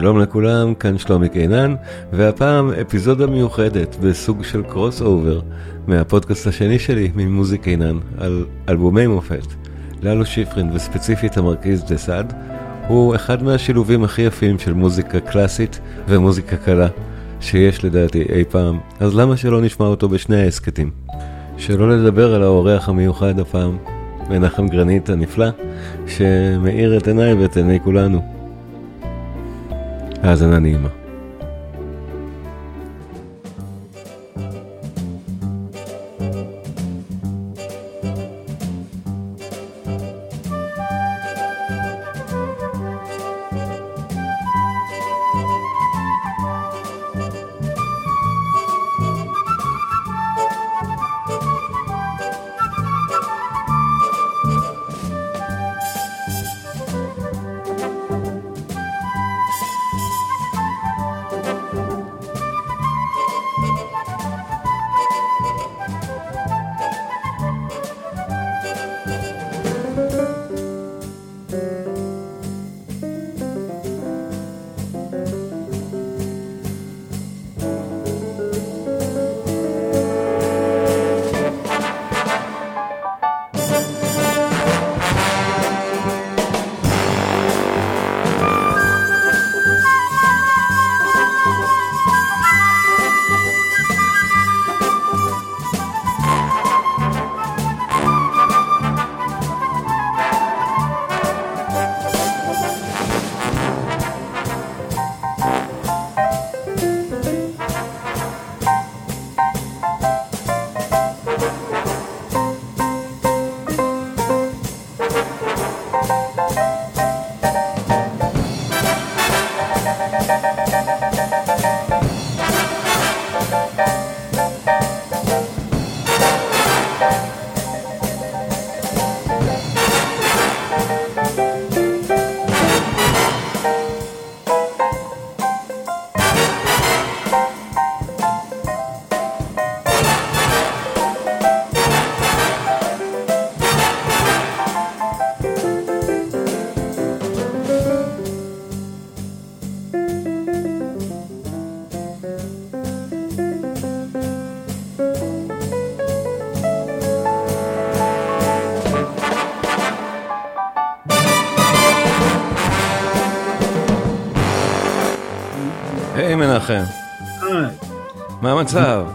שלום לכולם, כאן שלומי קינן, והפעם אפיזודה מיוחדת בסוג של crossover מהפודקאסט השני שלי מיוזיק קינן על אלבומי מופת. לאלו שיפרין וספציפית המרקיז דה סאד הוא אחד מהשילובים הכי יפים של מוזיקה קלאסית ומוזיקה קלה שיש לדעתי אי פעם, אז למה שלא נשמע אותו בשני ההסכתים? שלא לדבר על האורח המיוחד הפעם, מנחם גרנית הנפלא, שמאיר את עיניי ואת עיני כולנו. Casa Nanima. המצב?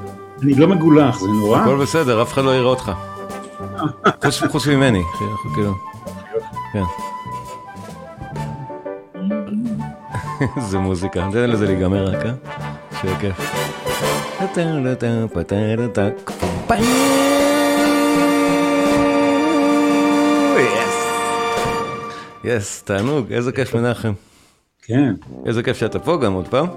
אני לא מגולח, זה נורא? הכל בסדר, אף אחד לא יראה אותך. חוץ- ממני, שאנחנו כאילו, כן. איזה מוזיקה, תן לזה להיגמר רק, אה? שיהיה כיף. יס, תענוג, איזה כיף מנחם. כן, איזה כיף שאתה פה גם עוד פעם.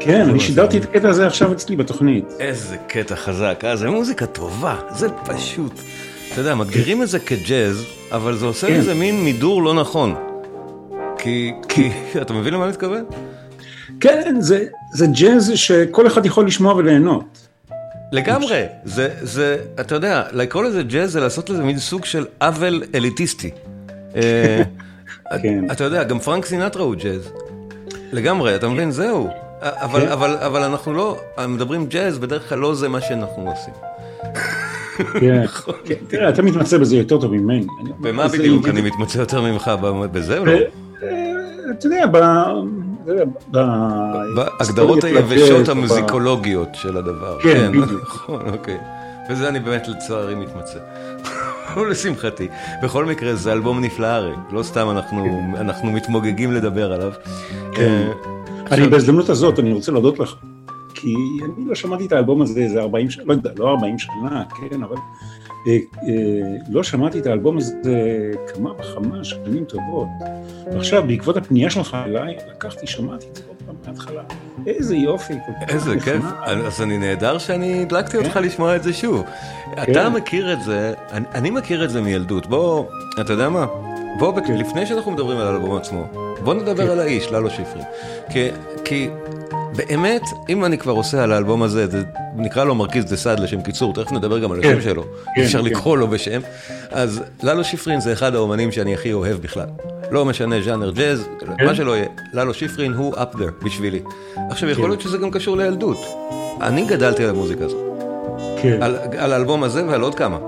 כן, אני שידרתי את הקטע הזה עכשיו אצלי בתוכנית. איזה קטע חזק, אה? זה מוזיקה טובה, זה פשוט. אתה יודע, מגדירים את זה כג'אז, אבל זה עושה כן. לזה מין מידור לא נכון. כי, כי, אתה מבין למה אני מתכוון? כן, זה, זה ג'אז שכל אחד יכול לשמוע וליהנות. לגמרי, זה, זה, אתה יודע, לקרוא לזה ג'אז זה לעשות לזה מין סוג של עוול אליטיסטי. אה, כן. אתה יודע, גם פרנק סינטרה הוא ג'אז. לגמרי, אתה מבין? זהו. אבל, כן. אבל, אבל אנחנו לא, מדברים ג'אז, בדרך כלל לא זה מה שאנחנו עושים. כן, כן, תראה, אתה מתמצא בזה יותר טוב ממני. במה בדיוק? אני מתמצא יותר ממך בזה או לא? אה, אתה יודע, ב... אתה יודע, ב- בהגדרות היבשות המוזיקולוגיות של הדבר. כן, בדיוק. נכון, אוקיי. וזה אני באמת לצערי מתמצא. ולשמחתי. בכל מקרה, זה אלבום נפלא הרי. לא סתם אנחנו אנחנו מתמוגגים לדבר עליו. כן. אני בהזדמנות הזאת, אני רוצה להודות לך, כי אני לא שמעתי את האלבום הזה איזה 40 שנה, לא יודע, לא 40 שנה, כן, אבל אה, אה, לא שמעתי את האלבום הזה כמה וכמה שנים טובות. ועכשיו, בעקבות הפנייה שלך אליי, לקחתי, שמעתי את זה עוד פעם מההתחלה. איזה יופי, כל כך איזה כיף. אז אני נהדר שאני הדלקתי אותך לשמוע את זה שוב. כן. אתה מכיר את זה, אני- אני מכיר את זה מילדות, בוא, אתה יודע מה? בוא, כן. לפני שאנחנו מדברים על האלבום עצמו, בוא נדבר כן. על האיש, ללו שפרי. כי- כי באמת, אם אני כבר עושה על האלבום הזה, זה נקרא לו מרכיז דה סעד לשם קיצור, תכף נדבר גם על כן. השם שלו, כן, אפשר כן. לקרוא לו בשם. אז ללו שפרין זה אחד האומנים שאני הכי אוהב בכלל. לא משנה ז'אנר ג'אז, מה שלא יהיה, ללו שיפרין הוא up there בשבילי. עכשיו, יכול להיות שזה גם קשור לילדות. אני גדלתי על המוזיקה הזאת. כן. על, על האלבום הזה ועל עוד כמה.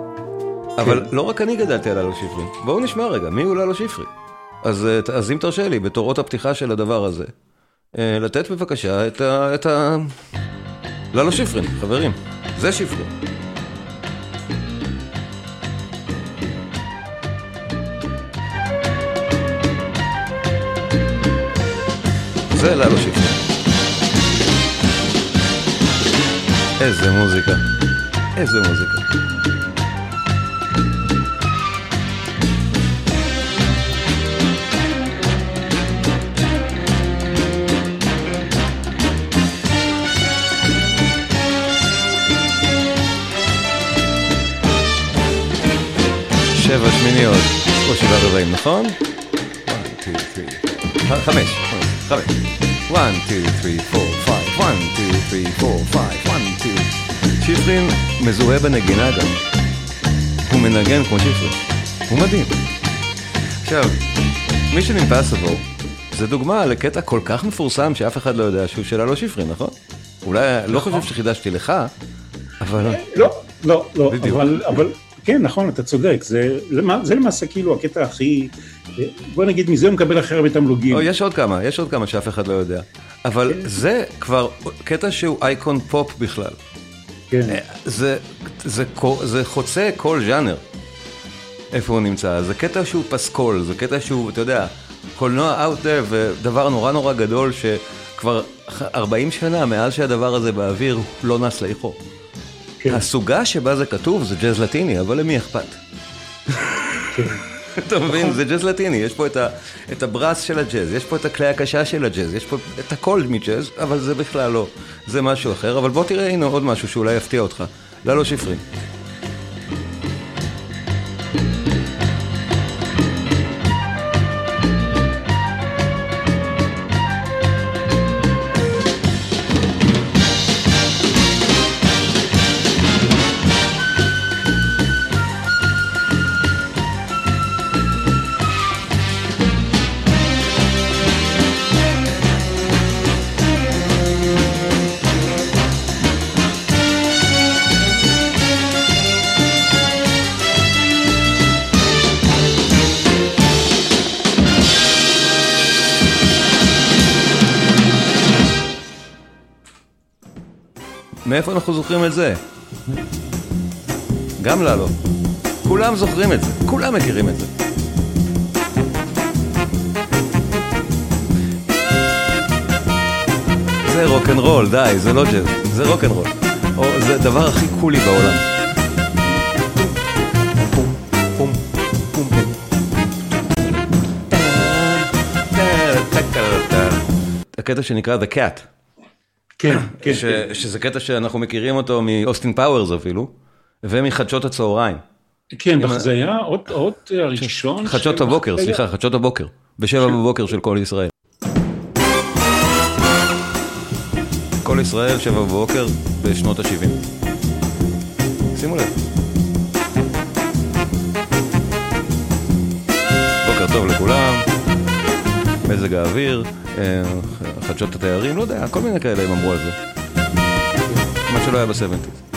אבל לא רק אני גדלתי על ללו שיפרין. בואו נשמע רגע, מי הוא ללו שיפרין? אז, אה, אז אם תרשה לי, בתורות הפתיחה של הדבר הזה, אה, לתת בבקשה את ה... את ה... ללו שיפרין, חברים. זה שיפרין. זה ללו שיפרין. איזה מוזיקה. איזה מוזיקה. שבע שמיניות, או שבעה רבעים, נכון? 1, 2, 3, חמש, חמש. 1, 2, 3, 4, 5, 1, 2, 3, 4, 5, 1, 2. שיפרין מזוהה בנגינה גם. הוא מנגן כמו שיפרין. הוא מדהים. עכשיו, Mission Impossible זה דוגמה לקטע כל כך מפורסם שאף אחד לא יודע שהוא של הלא שיפרין, נכון? אולי, לא חושב שחידשתי לך, אבל... לא, לא, לא, אבל כן, נכון, אתה צודק, זה, זה למעשה כאילו הקטע הכי, בוא נגיד, מזה הוא מקבל הכי הרבה תמלוגים. או, יש עוד כמה, יש עוד כמה שאף אחד לא יודע. אבל זה כבר קטע שהוא אייקון פופ בכלל. כן, זה, זה, קו- זה חוצה כל ז'אנר. איפה הוא נמצא. זה קטע שהוא פסקול, זה קטע שהוא, אתה יודע, קולנוע out there ודבר נורא נורא גדול שכבר 40 שנה מאז שהדבר הזה באוויר לא נס לאיחו. כן, הסוגה שבה זה כתוב זה ג'אז לטיני, אבל למי אכפת? כן. אתה מבין? זה ג'אז לטיני, יש פה את, ה, את הברס של הג'אז, יש פה את הכלי הקשה של הג'אז, יש פה את הכל מג'אז, אבל זה בכלל לא, זה משהו אחר. אבל בוא תראה, הנה עוד משהו שאולי יפתיע אותך. ללו שיפרין. מאיפה אנחנו זוכרים את זה? גם ללו. כולם זוכרים את זה, כולם מכירים את זה. זה רוקנרול, די, זה לא ג'אז, זה רוקנרול. זה הדבר הכי קולי בעולם. הקטע שנקרא The Cat. כן, כן, ש, כן. שזה קטע שאנחנו מכירים אותו מאוסטין פאוורס אפילו, ומחדשות הצהריים. כן, זה היה עוד עוד הראשון. חדשות של- הבוקר, סליחה, חדשות הבוקר. בשבע בבוקר של כל ישראל. כל ישראל, שבע בבוקר, בשנות ה-70. שימו לב. בוקר טוב לכולם, מזג האוויר, אה, חדשות התיירים, לא יודע, כל מיני כאלה הם אמרו על זה. מה שלא היה בסבנטיז.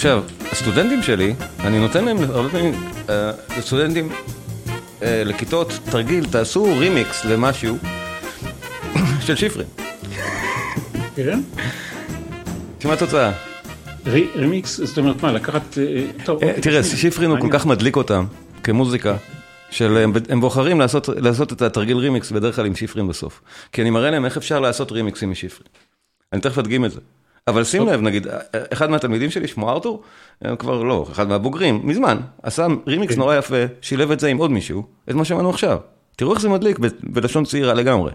עכשיו, הסטודנטים שלי, אני נותן להם הרבה פעמים, אה, לסטודנטים, אה, לכיתות, תרגיל, תעשו רימיקס למשהו של שיפרין. כן? תשמע התוצאה. רי- רימיקס, זאת אומרת מה, לקחת... אה, טוב, אה, אוקיי, תראה, שיפרין הוא כל. כך מדליק אותם כמוזיקה, שהם- הם בוחרים לעשות, לעשות את התרגיל רימיקס בדרך כלל עם שיפרין בסוף. כי אני מראה להם איך אפשר לעשות רימיקסים משיפרין. אני תכף אדגים את זה. אבל שים לב, נגיד, אחד מהתלמידים שלי, שמו ארתור, כבר לא, אחד מהבוגרים, מזמן, עשה רימיקס נורא יפה, שילב את זה עם עוד מישהו, את מה שמענו עכשיו. תראו איך זה מדליק בלשון צעירה לגמרי.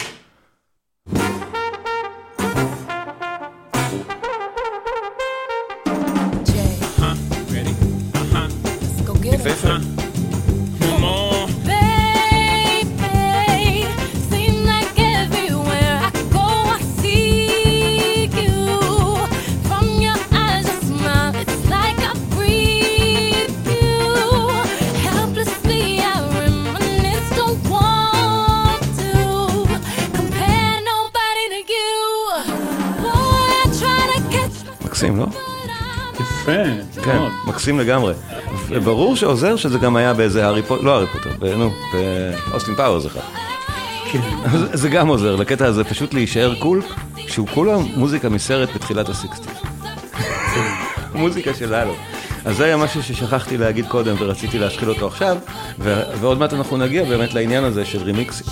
מקסים, לא? יפה, כן, מאוד. מקסים לגמרי. וברור שעוזר שזה גם היה באיזה הארי פוטר, לא הארי פוטר, נו, באוסטין פאוורס אחד. כן. זה- גם עוזר, לקטע הזה פשוט להישאר cool, שהוא כולה מוזיקה מסרט בתחילת ה sixties. מוזיקה שלנו. אז זה היה משהו ששכחתי להגיד קודם ורציתי להשחיל אותו עכשיו, ועוד מעט אנחנו נגיע באמת לעניין הזה של רימיקסים.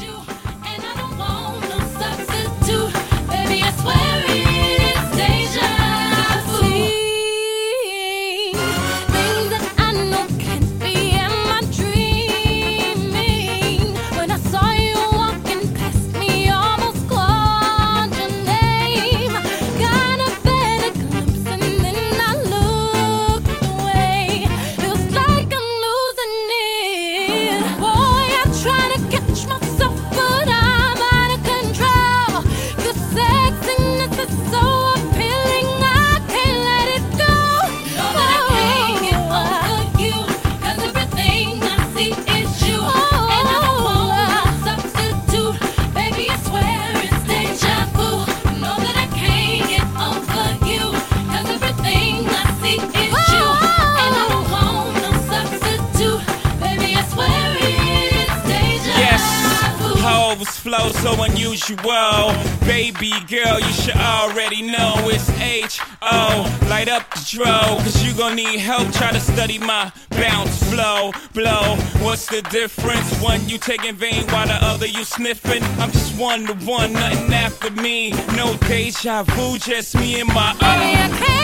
Try to study my bounce flow, blow. What's the difference? One you taking vein while the other you sniffing. I'm just one to one, nothing after me. No deja vu, just me and my own.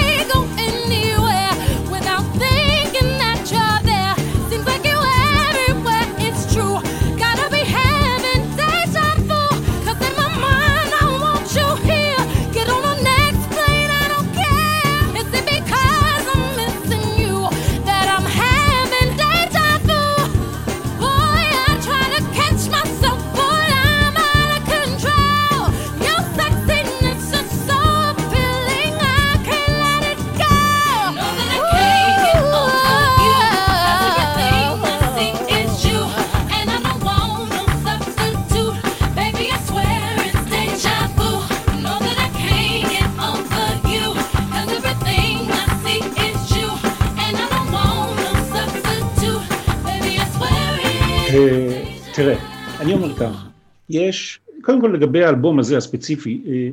יש, קודם כל לגבי האלבום הזה הספציפי, אה,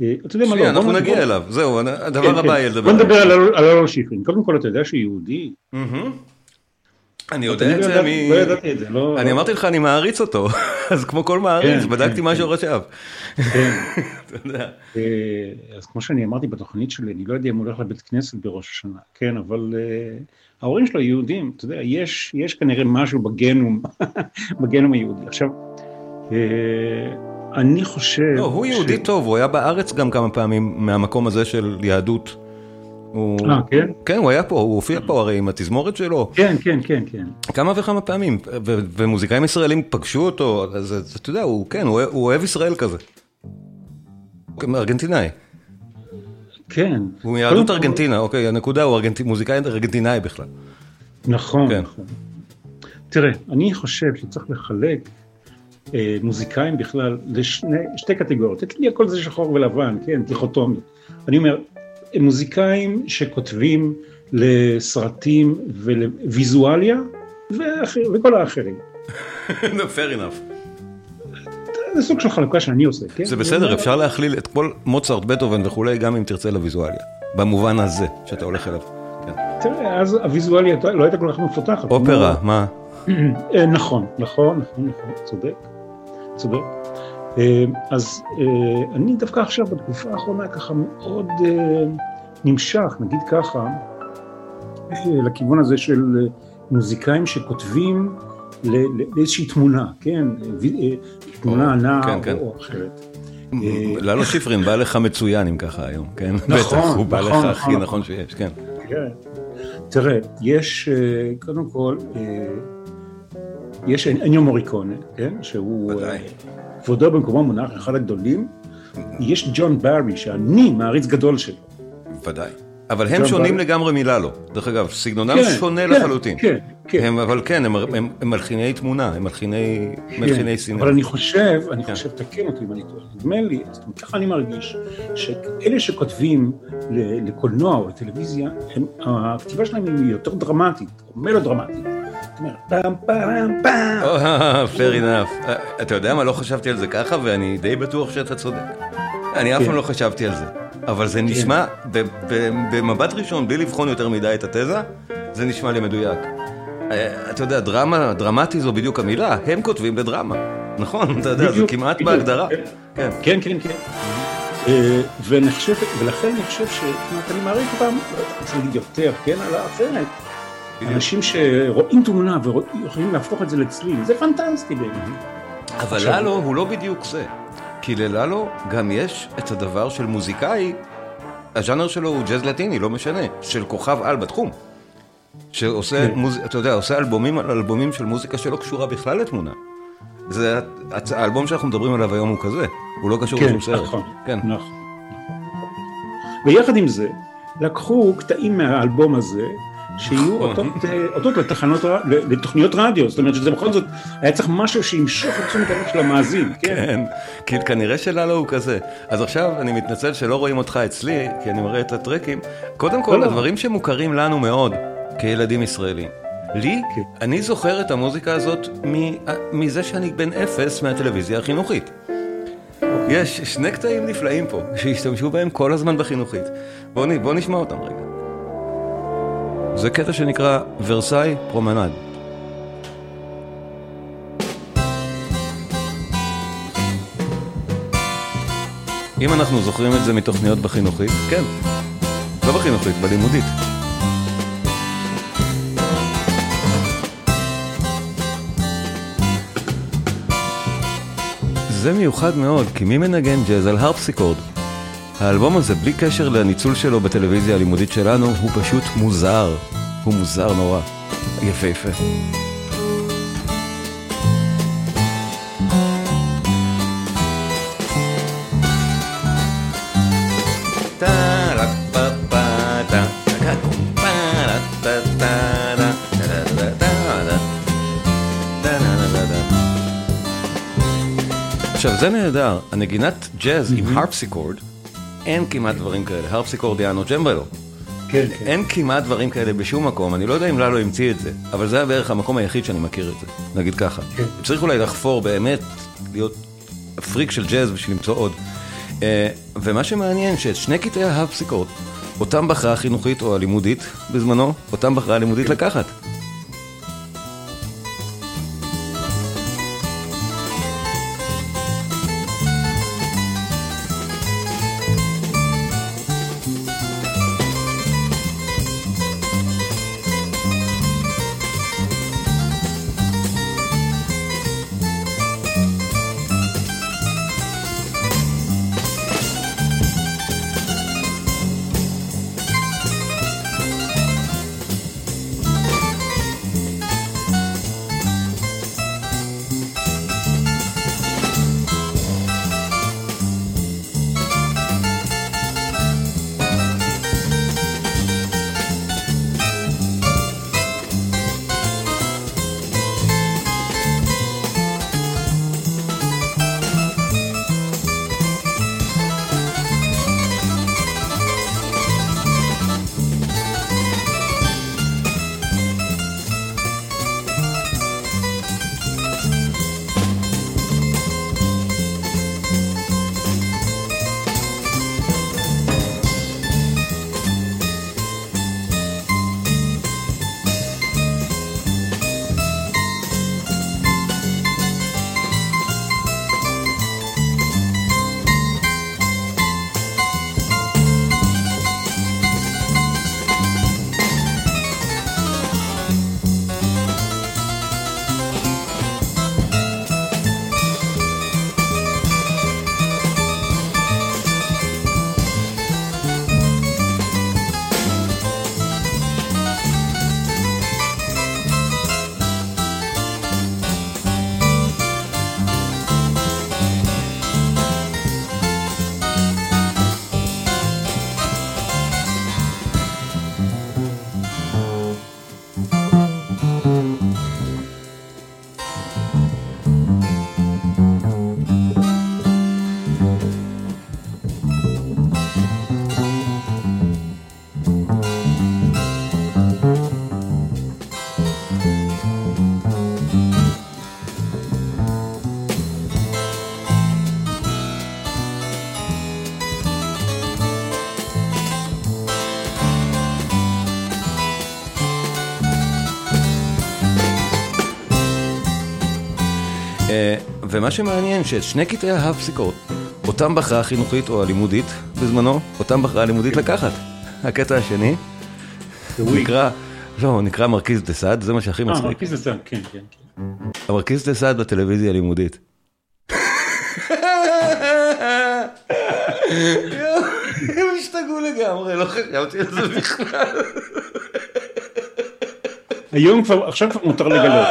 אה, אתה יודע מה, לא, אנחנו נגיע אליו, זהו, כן, הדבר הבא כן. יהיה לדבר. בוא. נדבר על אלון- שיפרין, קודם כל אתה יודע שהוא יהודי. אני אני יודע את לא זה ידעתי- מ... לא ידעתי את זה, לא, אני לא- אמרתי לך, אני מעריץ אותו, אז כמו כל מעריץ, כן, בדקתי מה כן. שורשיו. כן. אה, אז כמו שאני אמרתי בתוכנית שלי, אני לא יודע אם הוא הולך לבית כנסת בראש השנה, כן, אבל ההורים שלו יהודים, אתה יודע, יש, יש כנראה משהו בגנום, בגנום היהודי. עכשיו, אני חושב... לא, הוא יהודי טוב, הוא היה בארץ גם כמה פעמים מהמקום הזה של יהדות. הוא... אה, כן? כן, הוא היה פה, הוא הופיע פה הרי עם התזמורת שלו, כן, כן, כן, כן. כמה וכמה פעמים, ו- ומוזיקאים ישראלים פגשו אותו, אז אז אתה יודע, הוא כן, הוא הוא אוהב ישראל כזה. ארגנטינאי, כן. הוא מיהדות ארגנטינה, אוקיי, הנקודה הוא ארגנט- מוזיקאי ארגנטינאי בכלל. נכון, כן. נכון. תראה, אני חושב שצריך לחלק אה, מוזיקאים בכלל לשתי קטגוריות. אצלי הכל זה שחור ולבן, כן, דיכוטומי. אני אומר, מוזיקאים שכותבים לסרטים ולוויזואליה ואחר, וכל האחרים. fair enough. זה סוג של חלוקה שאני עושה, כן? זה בסדר, אפשר להכליל את כל מוצרט, בטהובן וכולי, גם אם תרצה לוויזואליה. במובן הזה שאתה הולך אליו. כן. תראה, אז הוויזואליה לא הייתה כל כך מפותחת. אופרה, מה? אה, נכון, נכון, נכון, נכון, צודק, צודק. אה, אז אה, אני דווקא עכשיו, בתקופה האחרונה, ככה מאוד אה, נמשך, נגיד ככה, לכיוון הזה של מוזיקאים שכותבים לאיזושהי תמונה, כן? תמונה נעה כן, כן. או אחרת. ללו שיפרין בא לך מצוין אם ככה היום, כן? נכון, בטח, הוא בא נכון, לך נכון, הכי נכון. נכון שיש, כן. כן. תראה, יש, קודם כל, יש אניו מוריקונה, כן? שהוא... ודאי. אה, כבודו במקומו מונח, אחד הגדולים. יש ג'ון ברי, שאני מעריץ גדול שלו. ודאי. אבל הם שונים בארי. לגמרי מללו. דרך אגב, סגנונם כן, שונה כן, לחלוטין. כן, כן. הם, אבל כן, הם, הם, הם מלחיני תמונה, הם מלחיני, מלחיני כן, סינמה. אבל אני חושב, אני כן. חושב, תקן אותי אם אני טועה, נדמה לי, זאת אומרת, ככה אני מרגיש, שאלה שכותבים לקולנוע או לטלוויזיה, הם- הכתיבה שלהם היא יותר דרמטית, או. זאת אומרת, פעם פעם פעם. אה, fair enough. אה, אתה יודע מה, לא חשבתי על זה ככה, ואני די בטוח שאתה צודק. אני אף כן. פעם לא חשבתי על זה. אבל זה נשמע, ב- במבט ראשון, בלי לבחון יותר מדי את התזה, זה נשמע לי מדויק. אה, אתה יודע, דרמה, דרמטי זו בדיוק המילה, הם כותבים לדרמה. נכון, אתה יודע, זה כמעט בהגדרה. כן. כן. כן, כן, כן. ולכן אני חושב ש... אני מעריך אותם, יותר, כן, על האחרת. בדיוק. אנשים שרואים תמונה ויכולים להפוך את זה לצליל, זה פנטסטי בעיניי. אבל עכשיו- ללו הוא לא בדיוק זה. כי לללו גם יש את הדבר של מוזיקאי, הז'אנר שלו הוא ג'אז לטיני, לא משנה, של כוכב על בתחום. שעושה, כן. מוז... אתה יודע, עושה אלבומים על אלבומים של מוזיקה שלא קשורה בכלל לתמונה. זה, הצ- האלבום שאנחנו מדברים עליו היום הוא כזה, הוא לא קשור כן, לשום סרט. נכון, כן. נכון, נכון. ויחד עם זה, לקחו קטעים מהאלבום הזה, שיהיו נכון. אותות, אה, לתחנות, לתוכניות רדיו, זאת אומרת שזה בכל זאת, היה צריך משהו שימשוך את תשומת הלב של המאזין, כן? כן, כי כנראה שלאלו הוא כזה. אז עכשיו אני מתנצל שלא רואים אותך אצלי, כי אני מראה את ה tracks. קודם כל, לא, לא. הדברים שמוכרים לנו מאוד, כילדים ישראלים. לי, כן. אני זוכר את המוזיקה הזאת מ- מזה שאני בן אפס מהטלוויזיה החינוכית. יש שני קטעים נפלאים פה, שהשתמשו בהם כל הזמן בחינוכית. בואו נשמע אותם רגע. זה קטע שנקרא Versailles Promenade. אם אנחנו זוכרים את זה מתוכניות בחינוכית, כן. לא בחינוכית, בלימודית. זה מיוחד מאוד, כי מי מנגן ג'אז על הרפסיקורד? האלבום הזה, בלי קשר לניצול שלו בטלוויזיה הלימודית שלנו, הוא פשוט מוזר. הוא מוזר נורא. יפהפה. עכשיו זה נהדר, הנגינת ג'אז עם הרפסיקורד, אין כמעט דברים כאלה, הרפסיקורד יענו ג'מבלו. כן, כן. אין כמעט דברים כאלה בשום מקום, אני לא יודע אם ללו המציא את זה, אבל זה היה בערך המקום היחיד שאני מכיר את זה, נגיד ככה. כן. צריך אולי לחפור באמת, להיות פריק של ג'אז בשביל למצוא עוד. אה, ומה שמעניין, שאת שני קטעי ההפסיקות, אותם בחרה החינוכית או הלימודית בזמנו, אותם בחרה הלימודית לקחת. ומה שמעניין שאת שני קטעי ההפסיקות, אותם בחרה החינוכית או הלימודית בזמנו, אותם בחרה הלימודית לקחת. הקטע השני נקרא, לא, נקרא מרכיז דה סעד, זה מה שהכי אה, מצחיק. מרכיז לצד, כן, כן. כן. המרכיז דה סעד בטלוויזיה הלימודית. הם השתגעו לגמרי, לא חשבתי על זה בכלל. היום כבר, עכשיו כבר מותר לגלות.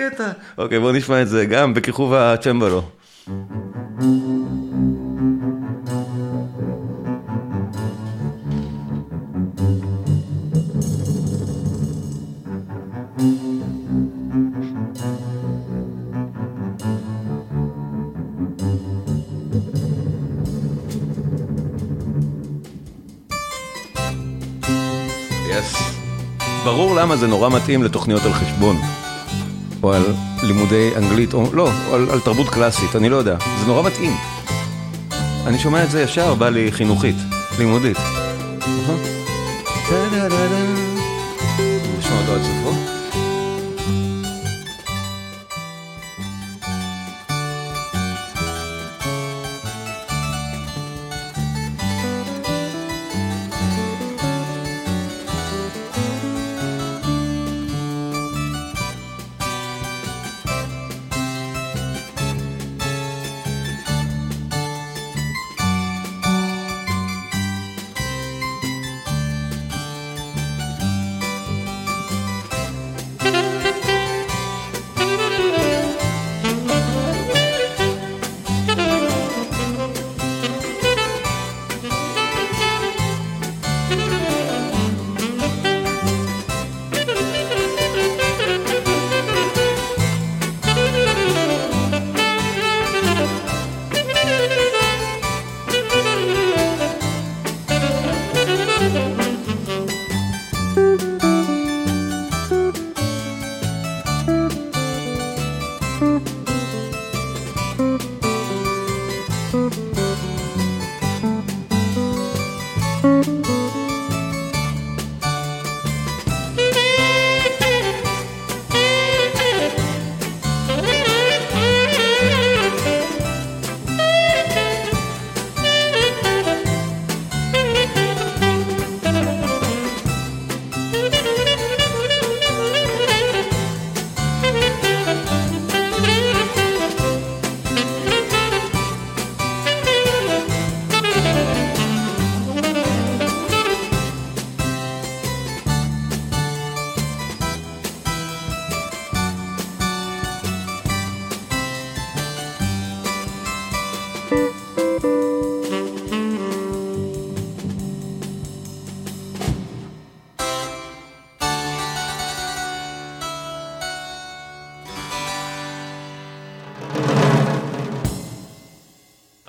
אה, יואו, יואו, יואו, איזה קטע. אוקיי, בוא נשמע את זה גם בכיכוב הצ'מבלו. יס. ברור למה זה נורא מתאים לתוכניות על חשבון. או על לימודי אנגלית, או לא, או על, על תרבות קלאסית, אני לא יודע. זה נורא מתאים. אני שומע את זה ישר, בא לי חינוכית, לימודית. נכון?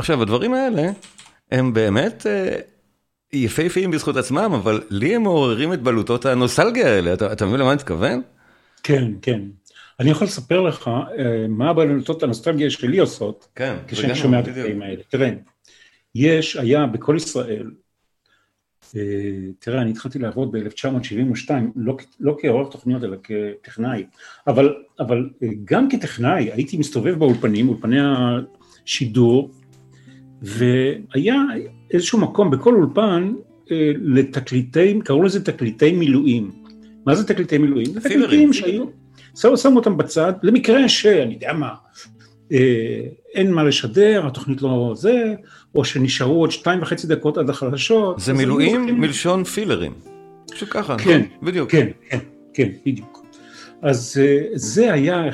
עכשיו, הדברים האלה הם באמת אה, יפהפיים בזכות עצמם, אבל לי הם מעוררים את בלוטות הנוסלגיה האלה. אתה, אתה מבין למה אני מתכוון? כן, כן. אני יכול לספר לך אה, מה הבלוטות הנוסטלגיה שלי עושות, כן, כשאני שומע את. הדברים האלה. תראה, יש, היה בכל ישראל, אה, תראה, אני התחלתי לעבוד ב-1972, לא, לא כעורך תוכניות, אלא כטכנאי, אבל, אבל אה, גם כטכנאי הייתי מסתובב באולפנים, אולפני השידור, והיה איזשהו מקום בכל אולפן אה, לתקליטי, קראו לזה תקליטי מילואים. מה זה תקליטי מילואים? זה. תקליטים שהיו, שמו, שמו אותם בצד, למקרה שאני יודע מה, אה, אין מה לשדר, התוכנית לא זה, או שנשארו עוד שתיים וחצי דקות עד החדשות. זה מילואים מלשון פילרים. פשוט ככה, כן? בדיוק. כן, כן, כן, בדיוק. אז אה, זה היה, אה,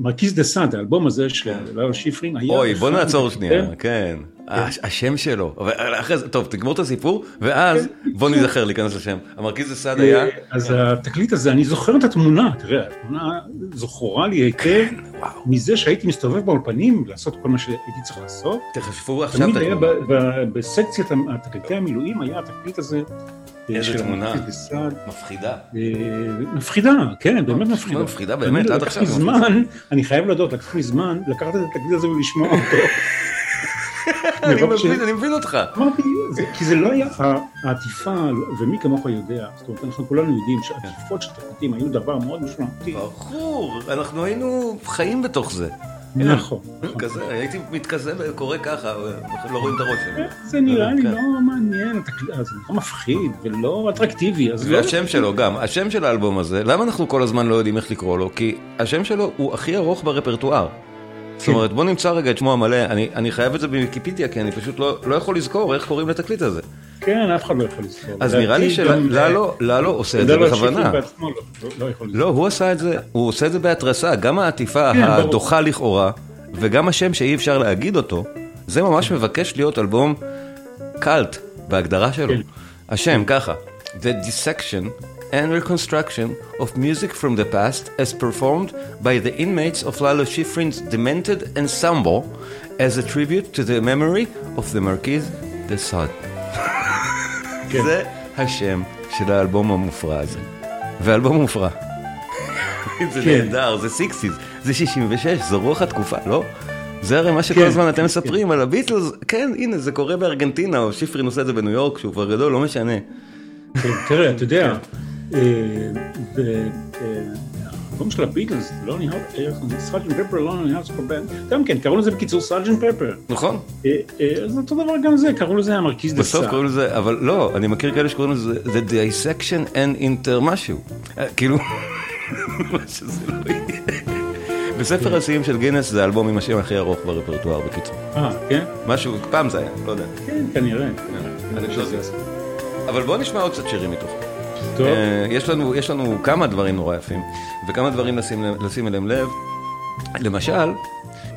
מרכיז דה סאד, האלבום הזה של לאו שיפרין, היה... אוי, בוא נעצור שנייה, כן. הש- השם שלו, אחרי זה, טוב, תגמור את הסיפור, ואז בוא ניזכר להיכנס לשם. המרכיז הסעד היה, אה, אז התקליט הזה, אני זוכר את התמונה, תראה, התמונה זכורה לי היטב וואו, מזה שהייתי מסתובב באולפנים, לעשות כל מה שהייתי צריך לעשות. תחשבו עכשיו תמיד את היה התמונה. ב- ב- בסקציית התקליטי המילואים, היה התקליט הזה. אה, איזה תמונה. המרכז בסעד. מפחידה. אה, מפחידה, כן, באמת מפחידה. מפחידה באמת, עד לקח עכשיו לי היא זמן, אני חייב להודות, לקח לי זמן לקחת את התקליט הזה ולשמוע אותו. אני מבין, אני מבין אותך. אמרתי, כי זה לא היה, העטיפה, ומי כמוך יודע, זאת אומרת, אנחנו כולנו יודעים שעטיפות של תקליטים היו דבר מאוד משמעותי. ברור, אנחנו היינו חיים בתוך זה. נכון. נכון. כזה, הייתי מתכזה וקורא ככה, ולא רואים את הראש שלי. זה נראה לי כן. לא מעניין, זה נראה מפחיד ולא אטרקטיבי, אז לא... והשם שלו גם, השם של האלבום הזה, למה אנחנו כל הזמן לא יודעים איך לקרוא לו? כי השם שלו הוא הכי ארוך ברפרטואר. זאת כן. אומרת, בוא נמצא רגע את שמו המלא, אני, אני חייב את זה בוויקיפדיה, כי אני פשוט לא, לא יכול לזכור איך קוראים לתקליט הזה. כן, אף אחד לא יכול לזכור. אז נראה לי שללו ללו עושה את זה בכוונה. לא- לא- לא הוא עשה את זה, הוא עושה את זה בהתרסה, גם העטיפה כן. הדוחה לכאורה, וגם השם שאי אפשר להגיד אותו, זה ממש מבקש להיות אלבום קאלט בהגדרה שלו. כן. השם ככה, The Dissection and Reconstruction of Music from the Past as performed by the inmates of Lalo Schifrin's Demented Ensemble as a tribute to the memory of the Marquis de Sade. כן. זה השם של האלבום המופרע הזה. ואלבום מופרע. זה כן. נהדר, זה סיקסיס, זה 66, זו רוח התקופה, לא? זה הרי מה שכל כן, הזמן אתם כן. מספרים על הביטלס, כן, הנה, זה קורה בארגנטינה, או שיפרין עושה את זה בניו יורק, שהוא כבר גדול, לא משנה. כן, תראה, אתה יודע, אה, אה, האלבום של הביטלס, לא Sergeant Pepper's Lonely Hearts Club Band, גם כן, קראו לזה בקיצור Sergeant Pepper. נכון? אז אותו דבר גם זה, קראו לזה המרקיז דה סאד בסוף. קוראים לזה, אבל לא, אני מכיר כאלה שקוראים לזה The Dissection and משהו. אה, כאילו, מה שזה לא יהיה. בספר השיאים של גינס זה האלבום עם השם הכי ארוך ברפרטואר, בקיצור. אה, כן? משהו, פעם זה היה, לא יודע. כן, כנראה. אבל בוא נשמע עוד קצת שירים מתוך. אה, יש לנו, יש לנו כמה דברים נורא יפים, וכמה דברים לשים, לשים אליהם לב. למשל,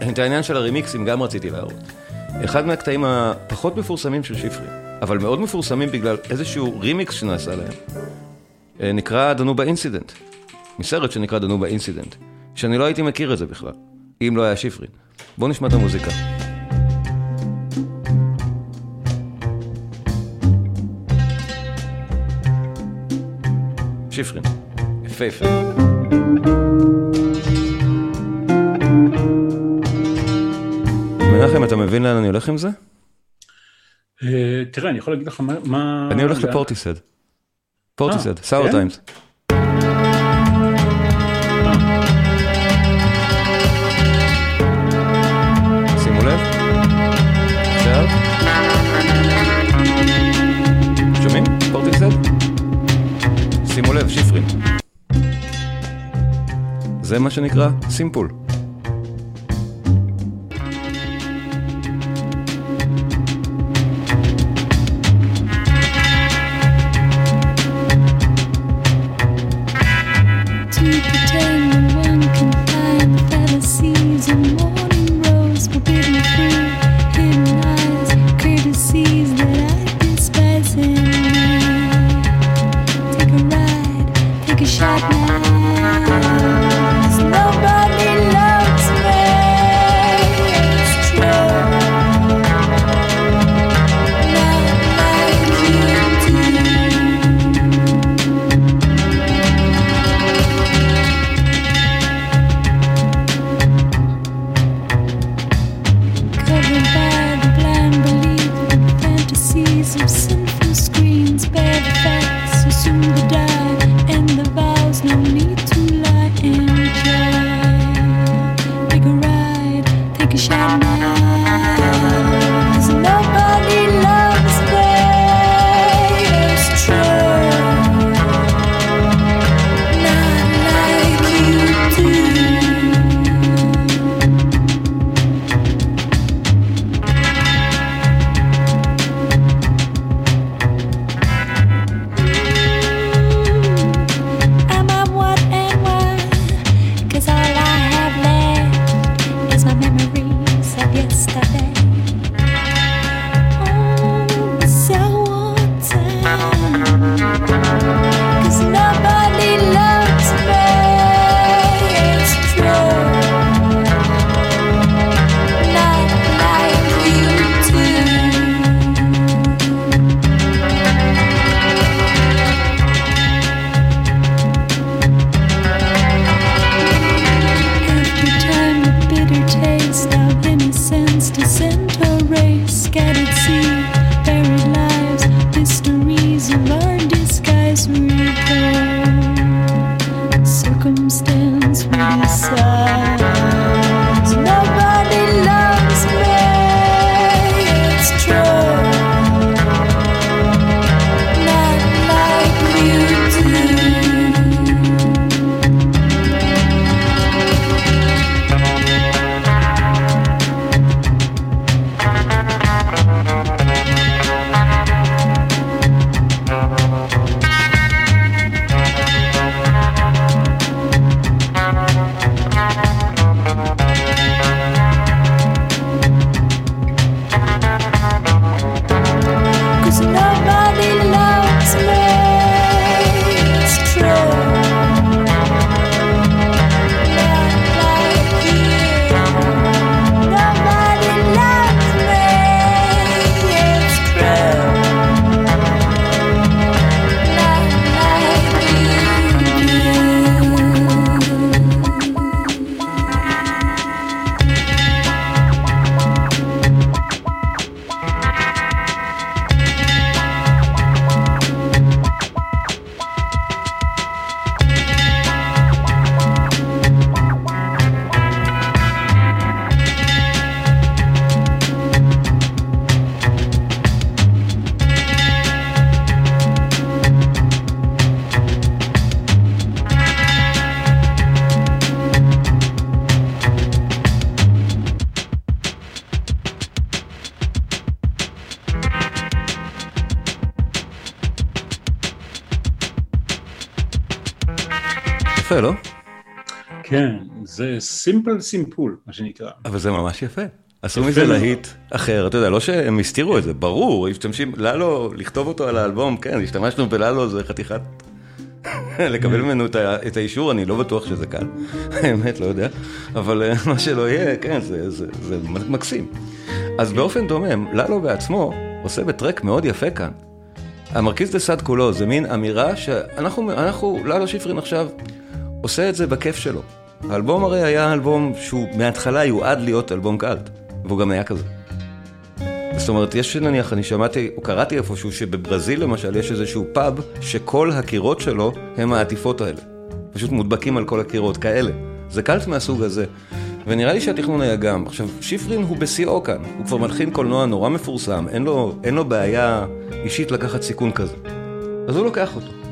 את העניין של הרימיקסים גם רציתי להראות. אחד מהקטעים הפחות מפורסמים של שפרי, אבל מאוד מפורסמים בגלל איזשהו רימיקס שנעשה להם, אה, נקרא Danube Incident, מסרט שנקרא Danube Incident, שאני לא הייתי מכיר את זה בכלל, אם לא היה שיפרין. בואו נשמע את המוזיקה. שיפרין, יפהפה. מנחם, אתה מבין לאן אני הולך עם זה? אה, תראה, אני יכול להגיד לך מה-. אני הולך לפורטיסד. פורטיסד, אה, סאור כן? טיימס. שימו לב, שפרים. זה מה שנקרא סימפול. סימפל סימפול, מה שנקרא. אבל זה ממש יפה. עשו מזה. להיט אחר, אתה יודע, לא שהם הסתירו את זה, ברור, משתמשים, ללו, לכתוב אותו על האלבום, כן, השתמשנו בללו, זה חתיכת... לקבל ממנו את האישור, אני לא בטוח שזה קל, האמת, לא יודע, אבל אה, מה שלא יהיה, כן, זה- זה זה מקסים. אז באופן דומם, ללו בעצמו עושה בטרק מאוד יפה כאן. המרכיז דה סאד כולו זה מין אמירה שאנחנו, אנחנו, ללו שיפרין עכשיו עושה את זה בכיף שלו. האלבום הרי היה אלבום שהוא מההתחלה יועד להיות אלבום קאלט, והוא גם היה כזה. זאת אומרת, יש נניח, אני שמעתי, או קראתי איפשהו, שבברזיל למשל יש איזשהו פאב, שכל הקירות שלו הם העטיפות האלה. פשוט מודבקים על כל הקירות, כאלה. זה קאלט מהסוג הזה. ונראה לי שהתכנון היה גם. עכשיו, שיפרין הוא בשיאו כאן, הוא כבר מלחין קולנוע נורא מפורסם, אין לו, אין לו בעיה אישית לקחת סיכון כזה. אז הוא לוקח אותו.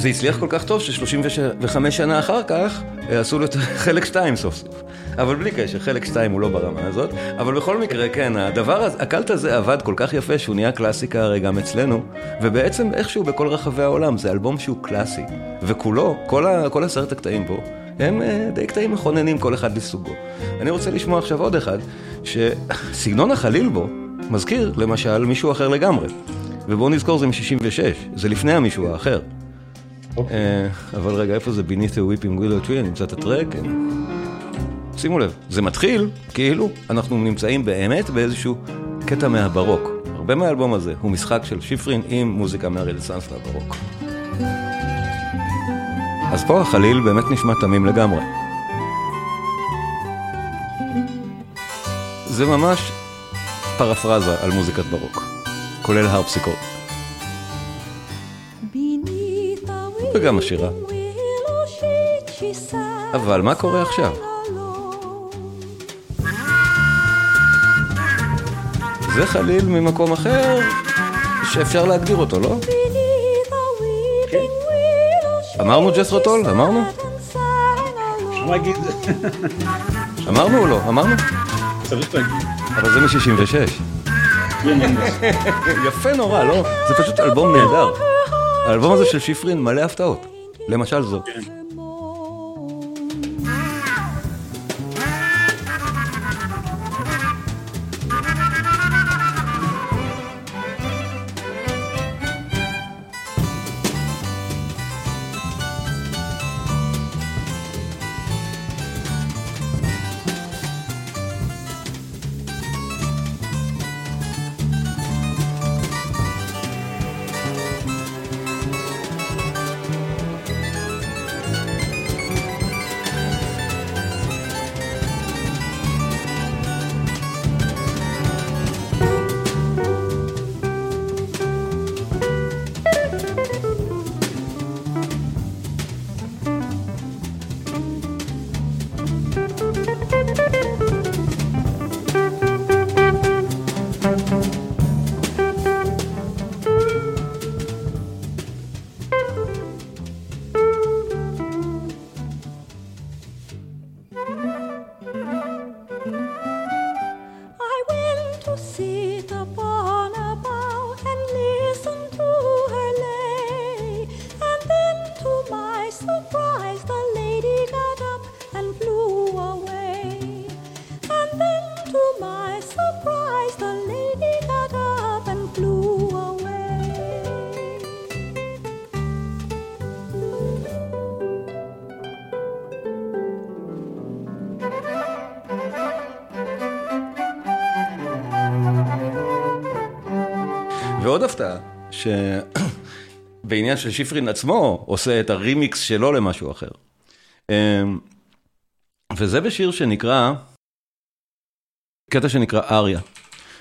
זה הצליח כל כך טוב ש-35 שנה אחר כך אה, עשו לו את חלק 2 סוף סוף. אבל בלי קשר, חלק 2 הוא לא ברמה הזאת. אבל בכל מקרה, כן, הדבר הזה, הקלט הזה עבד כל כך יפה שהוא נהיה קלאסיקה הרי גם אצלנו, ובעצם איכשהו בכל רחבי העולם זה אלבום שהוא קלאסי. וכולו, כל, עשרת הקטעים בו, הם אה, די קטעים מכוננים כל אחד לסוגו. אני רוצה לשמוע עכשיו עוד אחד, שסגנון החליל בו מזכיר למשל מישהו אחר לגמרי. ובואו נזכור זה מ-66, זה לפני המישהו האחר. אה, אבל רגע, איפה זה Beneath the Weeping Willow Tree? אמצא את הטרק. שימו לב, זה מתחיל כאילו אנחנו נמצאים באמת באיזשהו קטע מהברוק. הרבה מהאלבום הזה הוא משחק של שיפרין עם מוזיקה מהרנסאנס והברוק. אז פה החליל באמת נשמע תמים לגמרי. זה ממש פרפרזה על מוזיקת ברוק, כולל הרפסיקות. וגם השירה. אבל מה קורה עכשיו? זה חליל ממקום אחר שאפשר להגדיר אותו, לא? the weeping willow she אמרנו ג'סרוטול? אמרנו? אמרנו או לא? אמרנו? צריך להגיד. אבל זה מ-66. יפה נורא, לא? זה פשוט אלבום נהדר. האלבום הזה של שיפרין מלא הפתעות. למשל זו. To so. שבעניין של שיפרין עצמו עושה את הרימיקס שלו למשהו אחר. אמ, וזה בשיר שנקרא, קטע שנקרא אריה.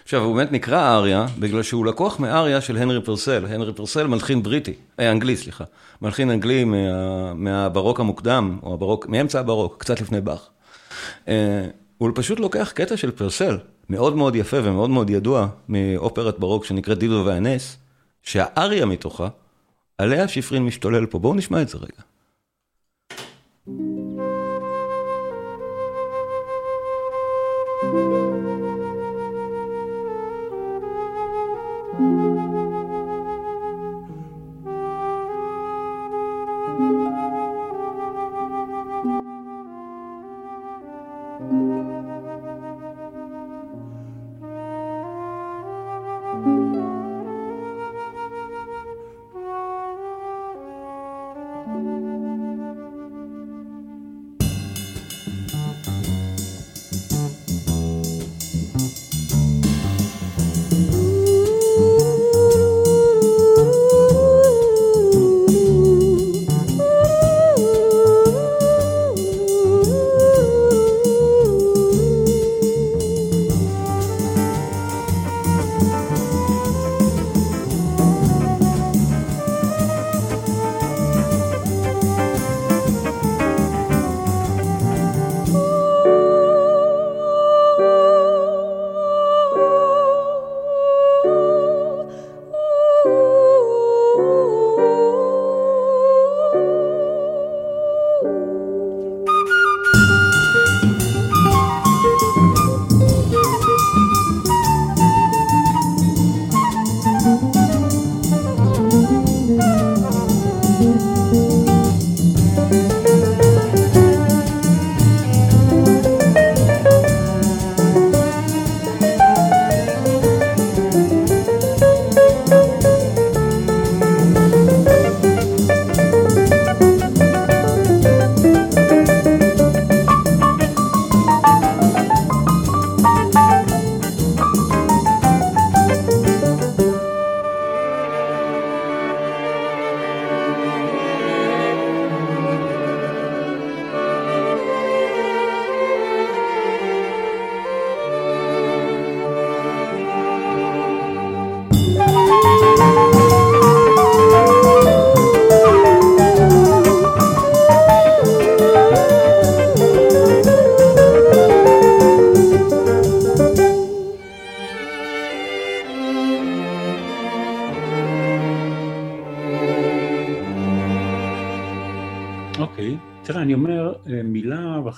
עכשיו, הוא באמת נקרא אריה, בגלל שהוא לקוח מאריה של הנרי פרסל. הנרי פרסל מלחין בריטי, אה, אנגלי, סליחה. מלחין אנגלי מה, מהברוק המוקדם, או הברוק, מאמצע הברוק, קצת לפני באך. אה, הוא פשוט לוקח קטע של פרסל, מאוד מאוד יפה ומאוד מאוד ידוע, מאופרת ברוק שנקראת דידו והנס, שהאריה מתוכה, עליה שיפרין משתולל פה. בואו נשמע את זה רגע.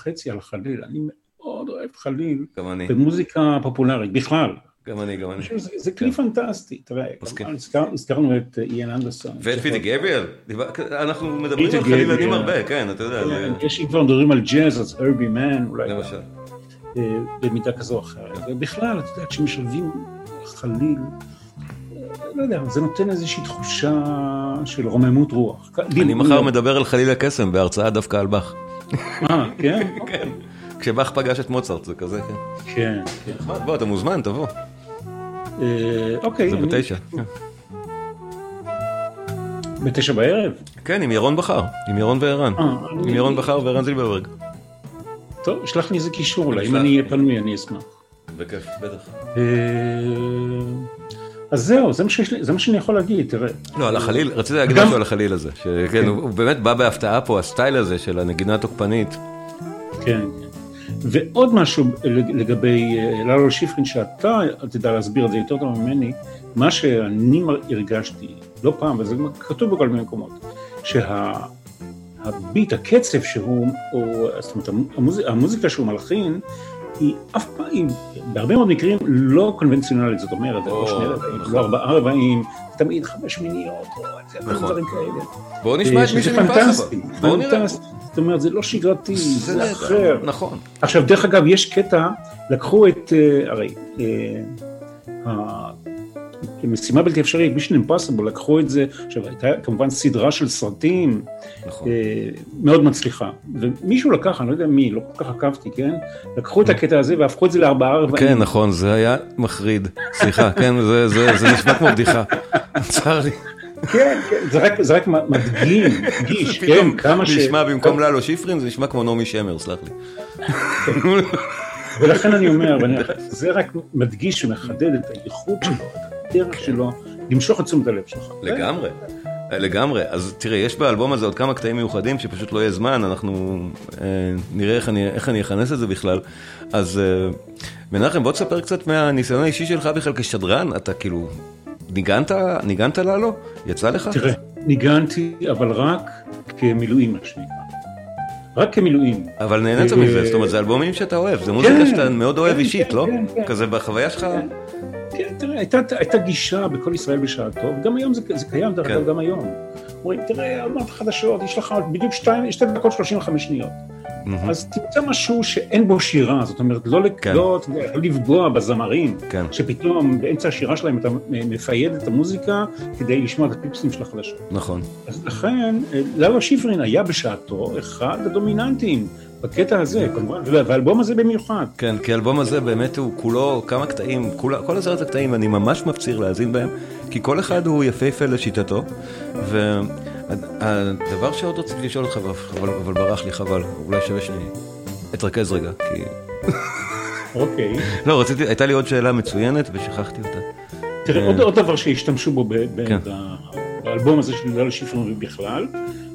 וחצי על חליל. אני מאוד אוהב חליל גם אני, במוזיקה פופולרית, בכלל. גם אני, גם אני. זה כלי פנטסטי, תראה. כמובן הזכר- הזכרנו את אה, איין אנדרסון. ואת פיטי גבריאל, אנחנו מדברים על חלילנים. הרבה, כן, אתה יודע, כן, יש אם כבר מדברים על ג'אז, אז ארבי מן, אולי למשל. אה, במידה כזו או אחרת. ובכלל, אתה יודע, כשמשלבים חליל, אה, לא יודע, זה נותן איזושהי תחושה של רוממות רוח. אני מחר מדבר על חליל הקסם בהרצאה דווקא על באך. אה, כן? כן. כשבאך פגש את מוצרט זה כזה, כן. כן, כן. בוא, אתה מוזמן, תבוא. אה, אוקיי. זה בתשע. כן. בתשע בערב? כן, עם ירון בכר, עם ירון וערן. אה, עם ירון בכר וערן זילברברג. טוב, שלח לי איזה קישור אולי, אם. אני אהיה פנוי אני אשמח. בכיף, בטח. אז זהו, זה מה שיש לי- זה מה שאני יכול להגיד, תראה. לא, על החליל, רציתי להגיד משהו על החליל הזה. שכן, הוא הוא באמת בא בהפתעה פה, הסטייל הזה של הנגינה התוקפנית. כן, כן. ועוד משהו לגבי אה, ללו שיפרין, שאתה תדע להסביר את זה יותר טוב ממני, מה שאני הרגשתי, לא פעם, וזה כתוב בכל מיני מקומות, שהביט, הקצב שהוא, או, זאת אומרת, המוז, המוזיקה שהוא מלחין, היא אף פעם, בהרבה מאוד מקרים לא קונבנציונלית, זאת אומרת, או, שני רבעים, נכון. לא ארבעה רבעים, תמיד חמש מיניות, או נכון. דברים כאלה. בואו נשמע את אה, מי פנטסטי, אבל. בואו נראה. זאת אומרת, זה לא שגרתי, זה. אחר. נכון. עכשיו, דרך אגב, יש קטע, לקחו את, אה, הרי, אה, ה- משימה בלתי אפשרית, מישן אימפסיבול, לקחו את זה, עכשיו הייתה כמובן סדרה של סרטים נכון. אה, מאוד מצליחה, ומישהו לקח, אני לא יודע מי, לא כל כך עקבתי, כן? לקחו את הקטע הזה והפכו את זה לארבעה רבעים. כן, נכון, זה היה מחריד. סליחה, כן, זה- זה זה נשמע כמו בדיחה. צר לי. כן, כן, זה רק, זה רק מדגים, מדגיש, כן, כמה ש... נשמע במקום ללו שיפרין, זה נשמע כמו נעמי שמר, סלח לי. ולכן אני אומר, ואני, זה רק מדגיש ומחדד את הייחוד שלו, הדרך שלו, למשוך את תשומת הלב שלך. לגמרי. לגמרי, אז תראה, יש באלבום הזה עוד כמה קטעים מיוחדים שפשוט לא יהיה זמן, אנחנו אה, נראה איך אני, איך אני אכנס את זה בכלל. אז אה, מנחם, בוא תספר קצת מהניסיון האישי שלך בכלל כשדרן, אתה כאילו, ניגנת, ניגנת לעלו? יצא לך? תראה, ניגנתי, אבל רק כמילואים, מה שנקרא. רק כמילואים. אבל נהנית מזה, זאת אומרת, זה אלבומים שאתה אוהב, זה מוזיקה כן, שאתה מאוד אוהב כן, אישית, כן, לא? כן, כן. כזה בחוויה שלך? כן, תראה, הייתה, הייתה גישה בכל ישראל בשעתו, וגם היום זה, זה קיים, דרך כן. אגב, גם היום. אומרים, תראה, עוד מעט חדשות, יש לך בדיוק שתיים, שתי דקות 35 שניות. מהמם. אז תמצא משהו שאין בו שירה, זאת אומרת, לא, כן. לא, יודע, לא לפגוע בזמרים, כן. שפתאום באמצע השירה שלהם אתה מפייד את המוזיקה כדי לשמוע את הפיפסים של החדשות. נכון. אז לכן, אה, ללו שיפרין היה בשעתו אחד הדומיננטים בקטע הזה, כמובן, והאלבום הזה במיוחד. כן, כי האלבום הזה באמת הוא כולו כמה קטעים, כולה, כל עשרת הקטעים, אני ממש מפציר להאזין בהם, כי כל אחד הוא יפהפה לשיטתו, והדבר שעוד רציתי לשאול אותך, אבל, אבל ברח לי חבל, אולי שווה שאני אתרכז רגע, כי... אוקיי. לא, רציתי, הייתה לי עוד שאלה מצוינת ושכחתי אותה. תראה, עוד, עוד דבר שהשתמשו בו כן. באלבום הזה של ללו שיפרין ובכלל,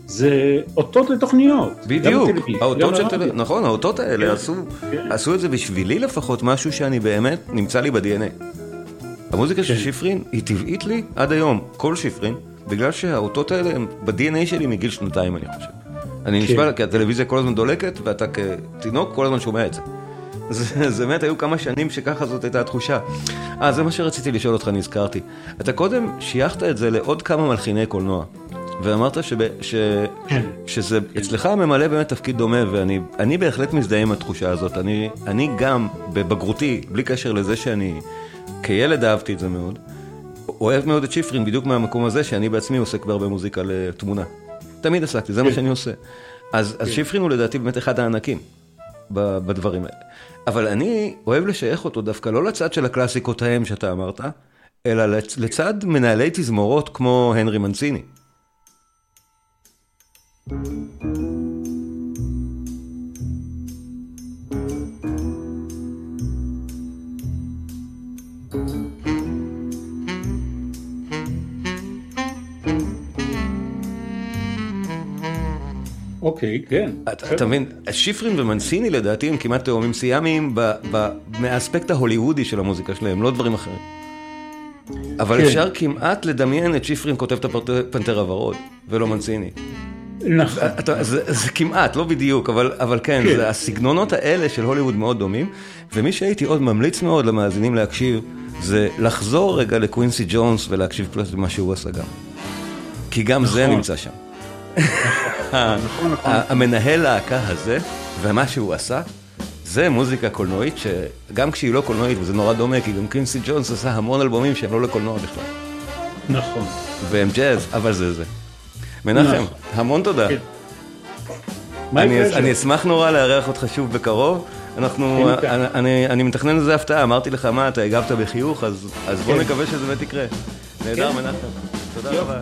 זה אותות לתוכניות. בדיוק, האותות של. תל... נכון, האותות האלה כן, עשו, כן. עשו את זה בשבילי לפחות משהו שאני באמת נמצא לי ב-DNA. המוזיקה של כן. שפרין היא טבעית לי עד היום, כל שפרין, בגלל שהאותות האלה הם ב-DNA שלי מגיל שנתיים אני חושב. אני כן. נשמע, כי הטלוויזיה כל הזמן דולקת ואתה כתינוק כל הזמן שומע את זה. זה זה באמת היו כמה שנים שככה זאת הייתה התחושה. אה, זה מה שרציתי לשאול אותך, נזכרתי. אתה קודם שייכת את זה לעוד כמה מלחיני קולנוע. ואמרת שב, ש, כן. שזה אצלך ממלא באמת תפקיד דומה, ואני אני בהחלט מזדהה עם התחושה הזאת. אני, אני גם בבגרותי, בלי קשר לזה שאני כילד אהבתי את זה מאוד, אוהב מאוד את שיפרין בדיוק מהמקום הזה שאני בעצמי עוסק בהרבה מוזיקה לתמונה. תמיד עסקתי, זה מה שאני עושה. אז, אז שיפרין הוא לדעתי באמת אחד הענקים בדברים האלה. אבל אני אוהב לשייך אותו דווקא לא לצד של הקלאסיקות ההם שאתה אמרת, אלא לצ- לצד מנהלי תזמורות כמו הנרי מנציני. אוקיי, כן. אתה מבין, שיפרין ומנסיני לדעתי הם כמעט תאומים סיאמיים מהאספקט ההוליוודי של המוזיקה שלהם, לא דברים אחרים. אבל כן. אפשר כמעט לדמיין את שיפרין כותב את הפנתר הוורוד, ולא מנסיני. נכון. אתה, זה, זה כמעט, לא בדיוק, אבל, אבל כן, כן. זה, הסגנונות האלה של הוליווד מאוד דומים, ומי שהייתי עוד ממליץ מאוד למאזינים להקשיב, זה לחזור רגע לקווינסי ג'ונס ולהקשיב קצת למה שהוא עשה גם. כי גם זה נכון. נמצא שם. נכון, נכון. ה- המנהל להקה הזה, ומה שהוא עשה, זה מוזיקה קולנועית שגם כשהיא לא קולנועית, וזה נורא דומה, כי גם קווינסי ג'ונס עשה המון אלבומים שהם לא לקולנוע בכלל. נכון. והם ג'אז, אבל זה זה. מנחם, נכון. המון תודה. כן. אני? אשמח נורא לארח אותך שוב בקרוב. אנחנו, בעיה. אני, אני, מתכנן איזה הפתעה, אמרתי לך מה, אתה הגבת בחיוך, אז, אז בוא כן. נקווה שזה באמת יקרה. נהדר, כן. מנחם. תודה רבה.